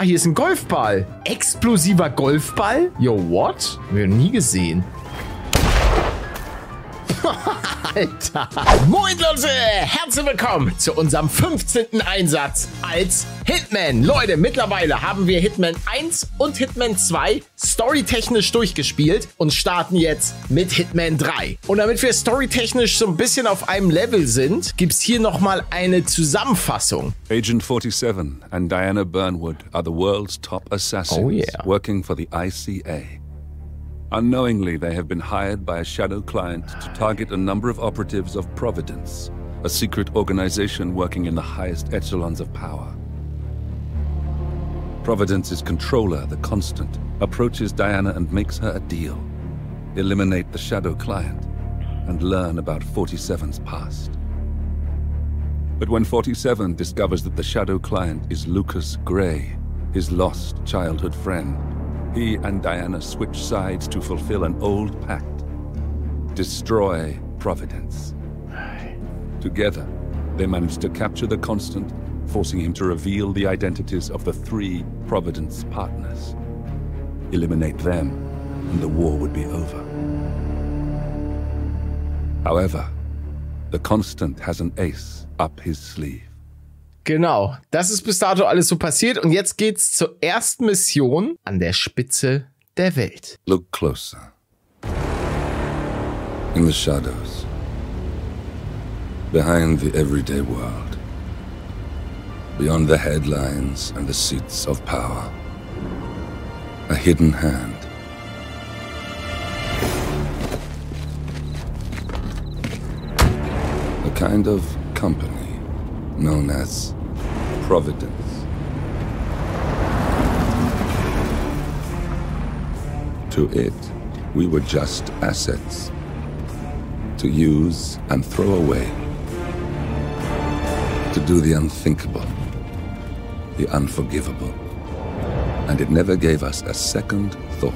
Ah, hier ist ein Golfball. Explosiver Golfball? Yo, what? Wir haben nie gesehen. Alter. Moin Leute, herzlich willkommen zu unserem 15. Einsatz als Hitman. Leute, mittlerweile haben wir Hitman 1 und Hitman 2 storytechnisch durchgespielt und starten jetzt mit Hitman 3. Und damit wir storytechnisch so ein bisschen auf einem Level sind, gibt es hier nochmal eine Zusammenfassung. Agent 47 and Diana Burnwood are the world's top assassins Oh, yeah. working for the ICA. Unknowingly, they have been hired by a shadow client to target a number of operatives of Providence, a secret organization working in the highest echelons of power. Providence's controller, the Constant, approaches Diana and makes her a deal. Eliminate the shadow client and learn about 47's past. But when 47 discovers that the shadow client is Lucas Gray, his lost childhood friend, he and Diana switch sides to fulfill an old pact destroy Providence. Together, they manage to capture the Constant, forcing him to reveal the identities of the three Providence partners. Eliminate them, and the war would be over. However, the Constant has an ace up his sleeve. Genau, das ist bis dato alles so passiert und jetzt geht's zur ersten Mission an der Spitze der Welt. Look closer. In the shadows. Behind the everyday world. Beyond the headlines and the seats of power. A hidden hand. A kind of company known as Providence. To it, we were just assets to use and throw away, to do the unthinkable, the unforgivable. And it never gave us a second thought.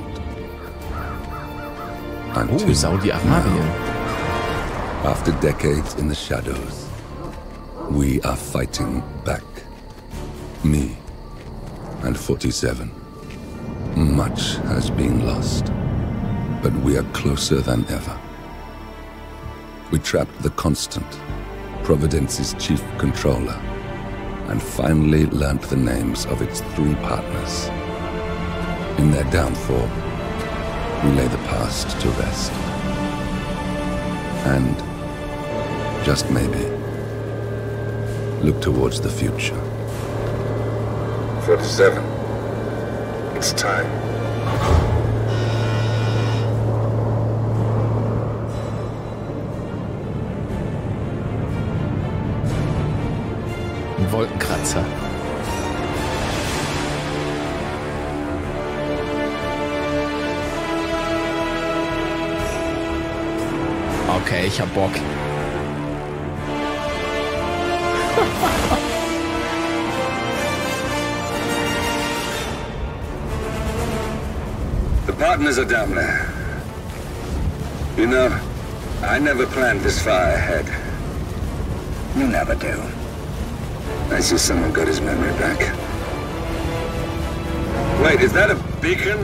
Until Oh, Saudi-Arabien. after decades in the shadows, we are fighting. Me and 47. Much has been lost, but we are closer than ever. We trapped the Constant, Providence's chief controller, and finally learnt the names of its three partners. In their downfall, we lay the past to rest. And just maybe, look towards the future. 47. It's time. Wolkenkratzer. Okay, ich hab Bock. Partners are down there. You know, I never planned this far ahead. You never do. I see someone got his memory back. Wait, is that a beacon?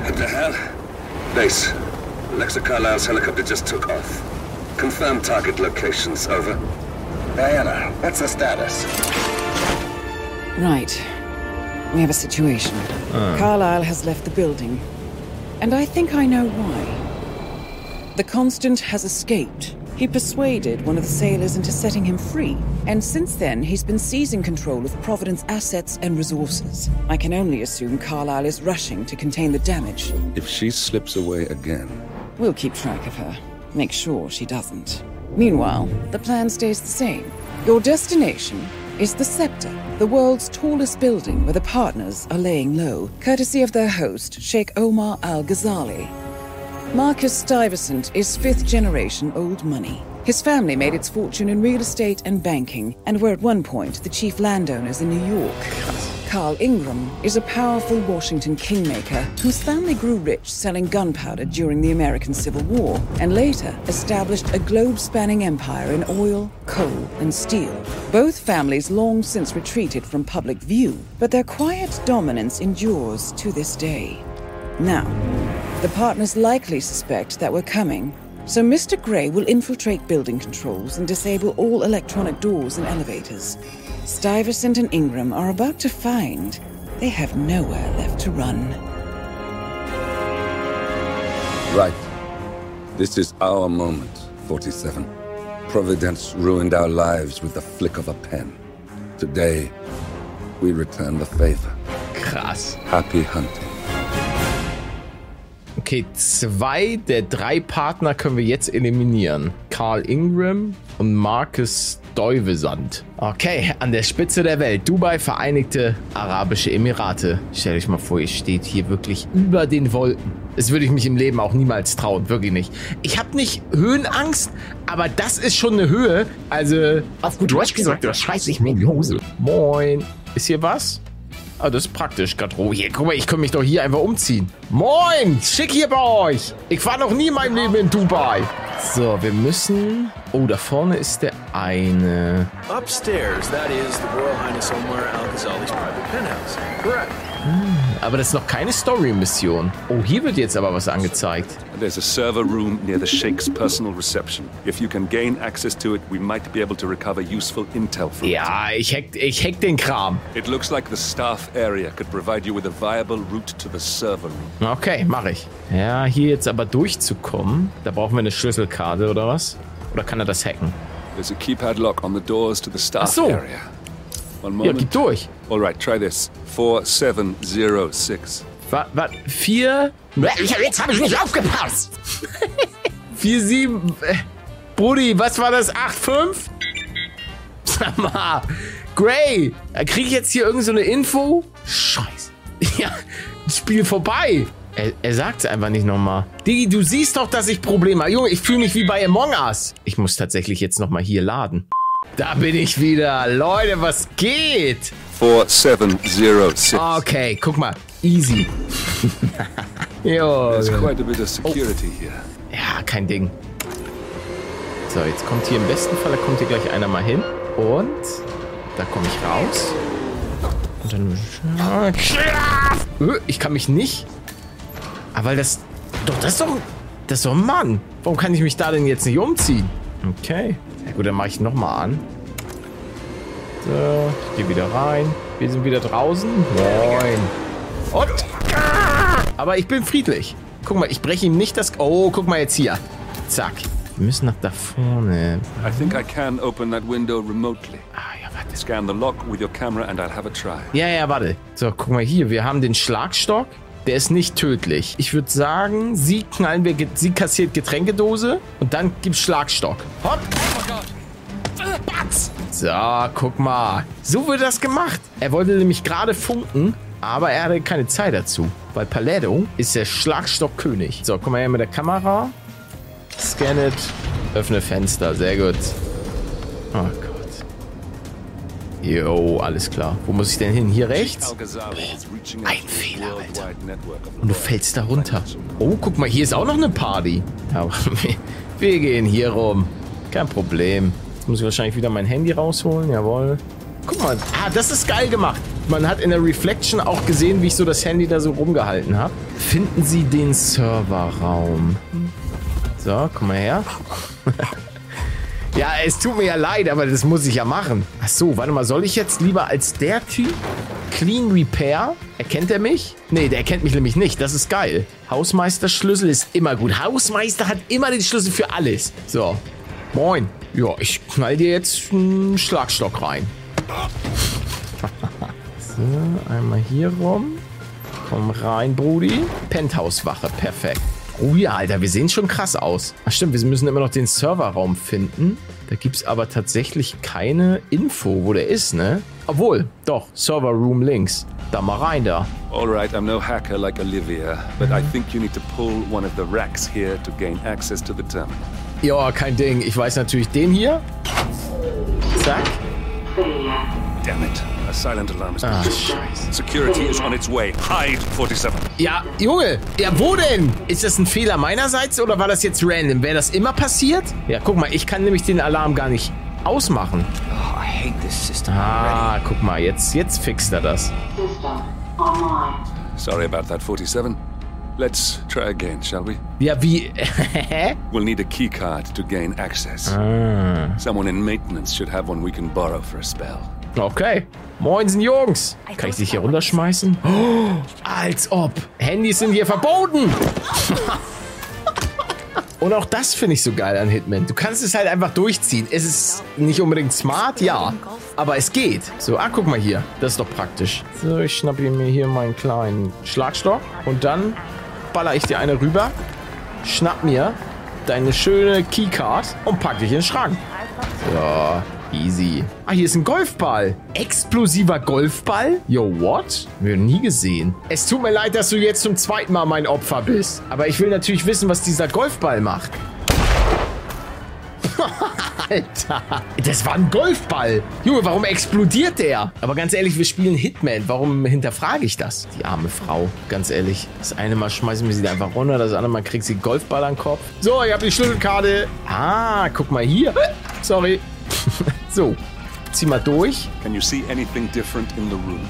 What the hell? Base. Alexa Carlisle's helicopter just took off. Confirm target locations, over. Diana, what's the status? Right. We have a situation. Ah. Carlyle has left the building. And I think I know why. The Constant has escaped. He persuaded one of the sailors into setting him free. And since then, he's been seizing control of Providence assets and resources. I can only assume Carlyle is rushing to contain the damage. If she slips away again, We'll keep track of her. Make sure she doesn't. Meanwhile, the plan stays the same. Your destination is the Scepter, the world's tallest building where the partners are laying low, courtesy of their host, Sheikh Omar Al Ghazali. Marcus Stuyvesant is fifth generation old money. His family made its fortune in real estate and banking, and were at one point the chief landowners in New York. Carl Ingram is a powerful Washington kingmaker whose family grew rich selling gunpowder during the American Civil War and later established a globe spanning empire in oil, coal, and steel. Both families long since retreated from public view, but their quiet dominance endures to this day. Now, the partners likely suspect that we're coming, so Mr. Gray will infiltrate building controls and disable all electronic doors and elevators. Stuyvesant and Ingram are about to find they have nowhere left to run. Right. This is our moment, 47. Providence ruined our lives with the flick of a pen. Today, we return the favor. Krass. Happy hunting. Okay, zwei der drei Partner können wir jetzt eliminieren. Carl Ingram und Marcus Stuyvesant. Okay, an der Spitze der Welt. Dubai, Vereinigte Arabische Emirate. Stell dich mal vor, ihr steht hier wirklich über den Wolken. Das würde ich mich im Leben auch niemals trauen. Wirklich nicht. Ich habe nicht Höhenangst, aber das ist schon eine Höhe. Also, auf gut Deutsch gesagt, da scheiß ich mir in die Hose. Moin. Ist hier was? Ah, das ist praktisch, Gatro. Hier, guck mal, ich kann mich doch hier einfach umziehen. Moin! Schick hier bei euch! Ich war noch nie in meinem Leben in Dubai. So, wir müssen... Oh, da vorne ist der eine. Upstairs, that is the Royal Highness Omar Al Ghazali's private penthouse. Correct. Aber das ist noch keine Story-Mission. Oh, hier wird jetzt aber was angezeigt. There's a server room near the Sheikh's personal reception. If you can gain access to it, we might be able to recover useful intel from Ja, ich hack, ich hack den Kram. it. It looks like the staff area could provide you with a viable route to the server room. Okay, mache ich. Ja, hier jetzt aber durchzukommen, da brauchen wir eine Schlüsselkarte oder was? Oder kann er das hacken? There's a keypad lock on the doors to the staff Ach so. area. One Ja, moment. gib durch. All right, try this. 4706. Was? Was? Vier? Jetzt habe ich nicht aufgepasst. Vier, sieben. Äh, Brudi, was war das? Acht, fünf? Sag mal. Gray, kriege ich jetzt hier irgend so eine Info? Scheiße. Ja, Spiel vorbei. Er, er sagt es einfach nicht nochmal. Digi, du siehst doch, dass ich Probleme habe. Junge, ich fühle mich wie bei Among Us. Ich muss tatsächlich jetzt nochmal hier laden. Da bin ich wieder. Leute, was geht? 4706. Okay, guck mal. Easy. jo. There's quite a bit of security here. Ja, kein Ding. So, jetzt kommt hier im besten Fall, da kommt hier gleich einer mal hin. Und da komme ich raus. Und dann. Äh, Ich kann mich nicht. Aber weil das. Doch, das ist doch. Das ist doch ein Mann. Warum kann ich mich da denn jetzt nicht umziehen? Okay. Gut, dann mache ich nochmal an. So, ich gehe wieder rein. Wir sind wieder draußen. Moin. Und. Aber ich bin friedlich. Guck mal, ich breche ihm nicht das. Oh, guck mal jetzt hier. Zack. Wir müssen nach da vorne. I think I can open that window remotely. Ah, ja, warte. Scan the lock with your camera and I'll have a try. Ja, ja, warte. So, guck mal hier. Wir haben den Schlagstock. Der ist nicht tödlich. Ich würde sagen, sie knallen wir, sie kassiert Getränkedose und dann gibt's Schlagstock. Hopp. Batz. So, guck mal. So wird das gemacht. Er wollte nämlich gerade funken, aber er hatte keine Zeit dazu. Weil Paletto ist der Schlagstockkönig. So, guck mal her mit der Kamera. Scan it. Öffne Fenster. Sehr gut. Oh Gott. Jo, alles klar. Wo muss ich denn hin? Hier rechts? ein Fehler, Alter. Und du fällst da runter. Oh, guck mal, hier ist auch noch eine Party. Aber wir, wir gehen hier rum. Kein Problem. Jetzt muss ich wahrscheinlich wieder mein Handy rausholen. Jawohl. Guck mal. Ah, das ist geil gemacht. Man hat in der Reflection auch gesehen, wie ich so das Handy da so rumgehalten habe. Finden Sie den Serverraum. So, komm mal her. Ja, es tut mir ja leid, aber das muss ich ja machen. Ach so, warte mal, soll ich jetzt lieber als der Typ Clean Repair? Erkennt er mich? Nee, der erkennt mich nämlich nicht. Das ist geil. Hausmeisterschlüssel ist immer gut. Hausmeister hat immer den Schlüssel für alles. So. Moin. Ja, ich knall dir jetzt einen Schlagstock rein. so, einmal hier rum. Komm rein, Brudi. Penthouse-Wache, perfekt. Oh ja, Alter, wir sehen schon krass aus. Ach stimmt, wir müssen immer noch den Serverraum finden. Da gibt's aber tatsächlich keine Info, wo der ist, ne? Obwohl, doch, Server Room links. Da mal rein da. All right, I'm no hacker like Olivia, but I think you need to pull one of the racks here to gain access to the terminal. Ja, kein Ding. Ich weiß natürlich den hier. Zack. Damn it. A silent alarm is Ah, scheiße. Security is on its way. Hide, 47. Ja, Junge, ja, wo denn? Ist das ein Fehler meinerseits oder war das jetzt random? Wäre das immer passiert? Ja, guck mal, ich kann nämlich den Alarm gar nicht ausmachen. Oh, I hate this system Ah, guck mal, jetzt, jetzt fixt er das. System online. Sorry about that, 47. Let's try again, shall we? Ja, wie? We'll need a key card to gain access. Someone in maintenance should have one we can borrow for a spell. Okay. Moinsen, Jungs. Kann ich dich hier runterschmeißen? Oh, als ob. Handys sind hier verboten. Und auch das finde ich so geil an Hitman. Du kannst es halt einfach durchziehen. Es ist nicht unbedingt smart, ja. Aber es geht. So, ah, guck mal hier. Das ist doch praktisch. So, ich schnappe mir hier meinen kleinen Schlagstock. Und dann baller ich dir eine rüber. Schnapp mir deine schöne Keycard und pack dich in den Schrank. Ja, easy. Ah, hier ist ein Golfball. Explosiver Golfball? Yo, what? Wir nie gesehen. Es tut mir leid, dass du jetzt zum zweiten Mal mein Opfer bist. Aber ich will natürlich wissen, was dieser Golfball macht. Alter, das war ein Golfball. Junge, warum explodiert der? Aber ganz ehrlich, wir spielen Hitman. Warum hinterfrage ich das? Die arme Frau, ganz ehrlich. Das eine Mal schmeißen wir sie einfach runter, das andere Mal kriegt sie Golfball an den Kopf. So, ich habe die Schlüsselkarte. Ah, guck mal hier. Sorry. So, zieh mal durch. Can you see anything different in the room?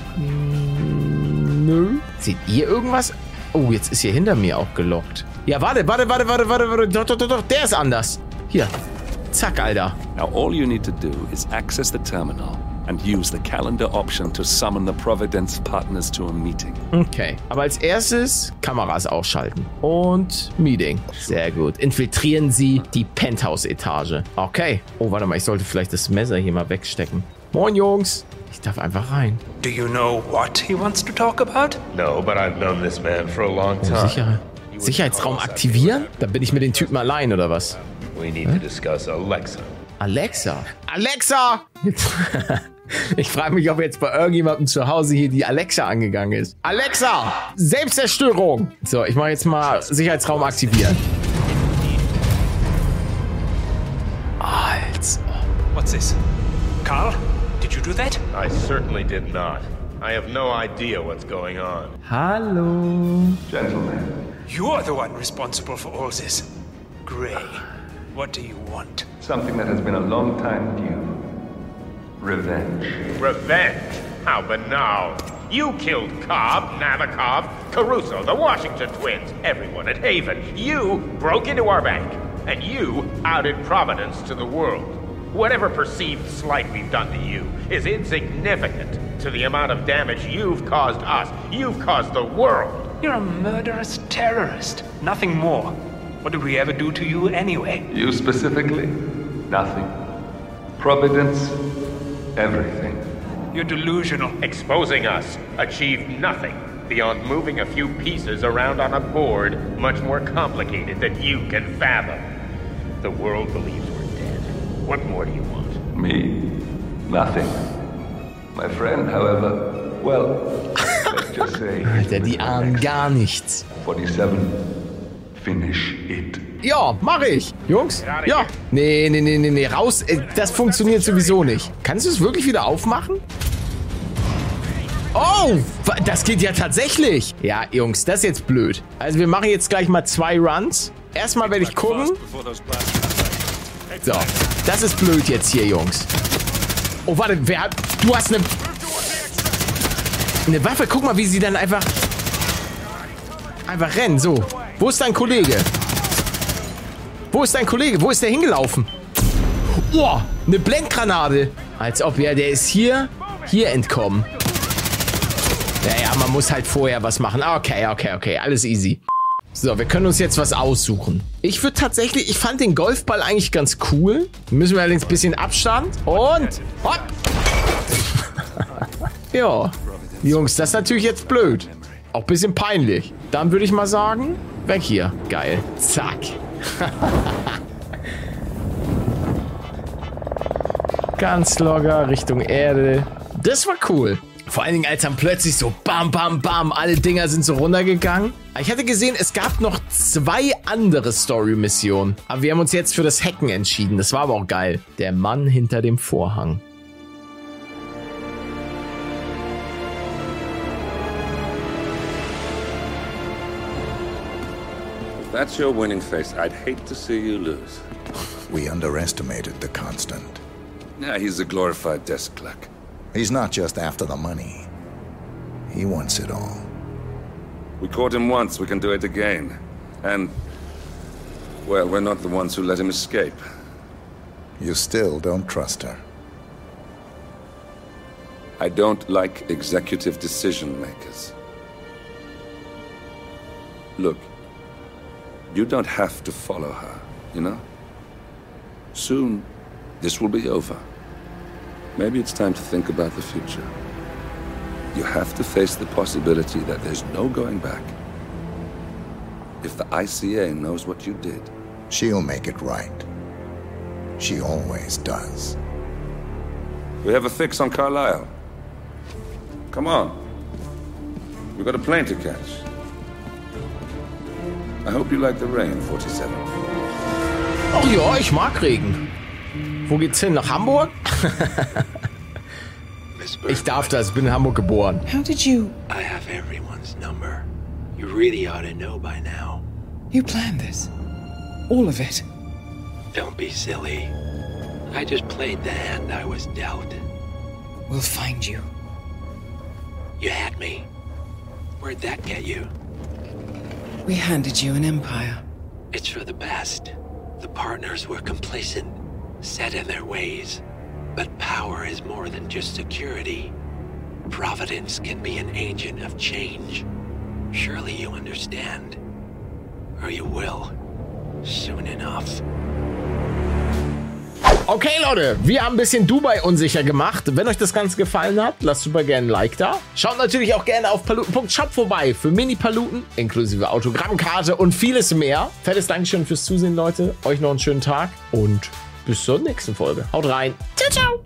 Nö. Seht ihr irgendwas? Oh, jetzt ist hier hinter mir auch gelockt. Ja, warte, warte, warte, warte, warte, warte. Doch, doch, doch, doch. Der ist anders. Hier. Zack, Alter. Now, all you need to do is access the terminal and use the calendar option to summon the Providence partners to a meeting. Okay. Aber als erstes Kameras ausschalten. Und Meeting. Sehr gut. Infiltrieren Sie die Penthouse-Etage. Okay. Oh, warte mal. Ich sollte vielleicht das Messer hier mal wegstecken. Moin, Jungs. Ich darf einfach rein. Do you know what he wants to talk about? No, but I've known this man for a long Oh, time. sicher. Sicherheitsraum aktivieren? Dann bin ich mit den Typen allein, oder was? We need to discuss Alexa. Alexa. Alexa! Ich frage mich, ob jetzt bei irgendjemandem zu Hause hier die Alexa angegangen ist. Alexa! Selbstzerstörung! So, ich mache jetzt mal Sicherheitsraum aktivieren. Als ob. What's this? Carl, did you do that? I certainly did not. I have no idea what's going on. Hallo. Gentlemen, You're the one responsible for all this. Gray, what do you want? something that has been a long time due. Revenge. Revenge? How banal. You killed Cobb, Nabokov, Caruso, the Washington twins, everyone at Haven. You broke into our bank, and you outed Providence to the world. Whatever perceived slight we've done to you is insignificant to the amount of damage you've caused us. You've caused the world. You're a murderous terrorist. Nothing more. What did we ever do to you anyway? You specifically? Nothing. Providence? Everything. You're delusional. Exposing us achieved nothing beyond moving a few pieces around on a board much more complicated than you can fathom. The world believes we're dead. What more do you want? Me? Nothing. My friend, however, well, let's just say. Alter, die ahnen gar nichts. 47. Finish it. Ja, mache ich. Jungs? Ja. Nee, nee, nee, nee, nee. Raus. Äh, Das funktioniert sowieso nicht. Kannst du es wirklich wieder aufmachen? Oh, das geht ja tatsächlich. Ja, Jungs, das ist jetzt blöd. Also wir machen jetzt gleich mal zwei Runs. Erstmal werde ich gucken. So, das ist blöd jetzt hier, Jungs. Oh, warte, wer hat... Du hast eine... Eine Waffe. Guck mal, wie sie dann einfach... Einfach rennen. So. Wo ist dein Kollege? Wo ist dein Kollege? Wo ist der hingelaufen? Oh, eine Blendgranate. Als ob, ja, der ist hier... Hier entkommen. Ja, ja, man muss halt vorher was machen. Okay, okay, okay. Alles easy. So, wir können uns jetzt was aussuchen. Ich würde tatsächlich, ich fand den Golfball eigentlich ganz cool. Müssen wir allerdings ein bisschen Abstand. Und hopp. ja. Jungs, das ist natürlich jetzt blöd. Auch ein bisschen peinlich. Dann würde ich mal sagen, weg hier. Geil. Zack. Ganz locker Richtung Erde. Das war cool. Vor allen Dingen, als dann plötzlich so bam, bam, bam, alle Dinger sind so runtergegangen. Ich hatte gesehen, es gab noch zwei andere Story-Missionen. Aber wir haben uns jetzt für das Hacken entschieden. Das war aber auch geil. Der Mann hinter dem Vorhang. That's your winning face, I'd hate to see you lose. We underestimated the Constant. Yeah, he's a glorified desk clerk. He's not just after the money. He wants it all. We caught him once, we can do it again. And, well, we're not the ones who let him escape. You still don't trust her. I don't like executive decision makers. Look, you don't have to follow her, you know? Soon, this will be over. Maybe it's time to think about the future. You have to face the possibility that there's no going back. If the ICA knows what you did, she'll make it right. She always does. We have a fix on Carlisle. Come on. We've got a plane to catch. I hope you like the rain, 47. Ach ja, ich mag Regen. Wo geht's hin? Nach Hamburg? ich darf das, bin in Hamburg geboren. How did you... I have everyone's number. You really ought to know by now. You planned this? All of it? Don't be silly. I just played the hand I was dealt. We'll find you. You had me. Where'd that get you? We handed you an empire. It's for the best. The partners were complacent, set in their ways. But power is more than just security. Providence can be an agent of change. Surely you understand. Or you will. Soon enough. Okay, Leute, wir haben ein bisschen Dubai unsicher gemacht. Wenn euch das Ganze gefallen hat, lasst super gerne ein Like da. Schaut natürlich auch gerne auf paluten.shop vorbei für Mini-Paluten, inklusive Autogrammkarte und vieles mehr. Fettes Dankeschön fürs Zusehen, Leute. Euch noch einen schönen Tag und bis zur nächsten Folge. Haut rein. Ciao, ciao.